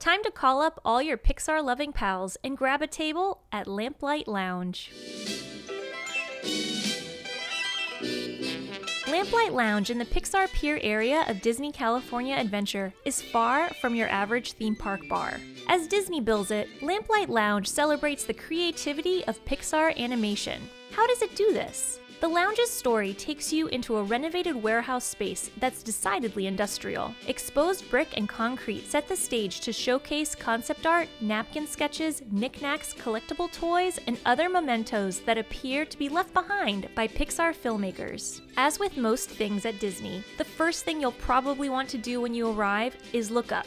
Time to call up all your Pixar loving pals and grab a table at Lamplight Lounge. Lamplight Lounge in the Pixar Pier area of Disney California Adventure is far from your average theme park bar. As Disney bills it, Lamplight Lounge celebrates the creativity of Pixar animation. How does it do this? The lounge's story takes you into a renovated warehouse space that's decidedly industrial. Exposed brick and concrete set the stage to showcase concept art, napkin sketches, knickknacks, collectible toys, and other mementos that appear to be left behind by Pixar filmmakers. As with most things at Disney, the first thing you'll probably want to do when you arrive is look up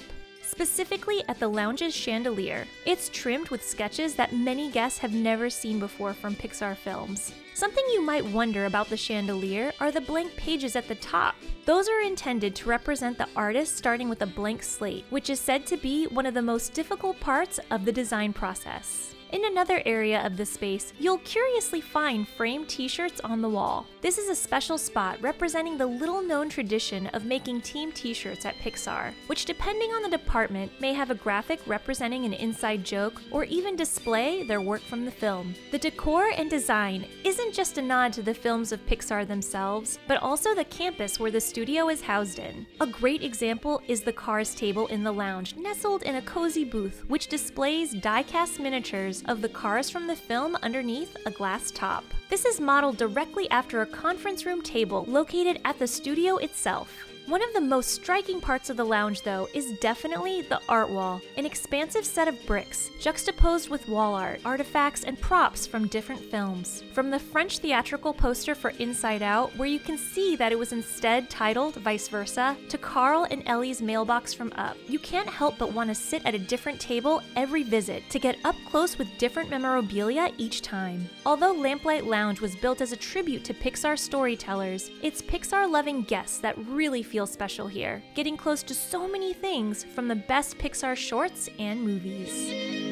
specifically at the lounge's chandelier. It's trimmed with sketches that many guests have never seen before from Pixar films. Something you might wonder about the chandelier are the blank pages at the top. Those are intended to represent the artist starting with a blank slate, which is said to be one of the most difficult parts of the design process. In another area of the space, you'll curiously find framed t shirts on the wall. This is a special spot representing the little known tradition of making team t shirts at Pixar, which, depending on the department, may have a graphic representing an inside joke or even display their work from the film. The decor and design isn't just a nod to the films of Pixar themselves, but also the campus where the studio is housed in. A great example is the Cars table in the lounge, nestled in a cozy booth, which displays die cast miniatures of the cars from the film underneath a glass top. This is modeled directly after a conference room table located at the studio itself. One of the most striking parts of the lounge, though, is definitely the art wall, an expansive set of bricks juxtaposed with wall art, artifacts, and props from different films. From the French theatrical poster for Inside Out, where you can see that it was instead titled Vice Versa, to Carl and Ellie's mailbox from Up, you can't help but want to sit at a different table every visit to get up close with different memorabilia each time. Although Lamplight Lounge was built as a tribute to Pixar storytellers, it's Pixar loving guests that really feel special here, getting close to so many things from the best Pixar shorts and movies.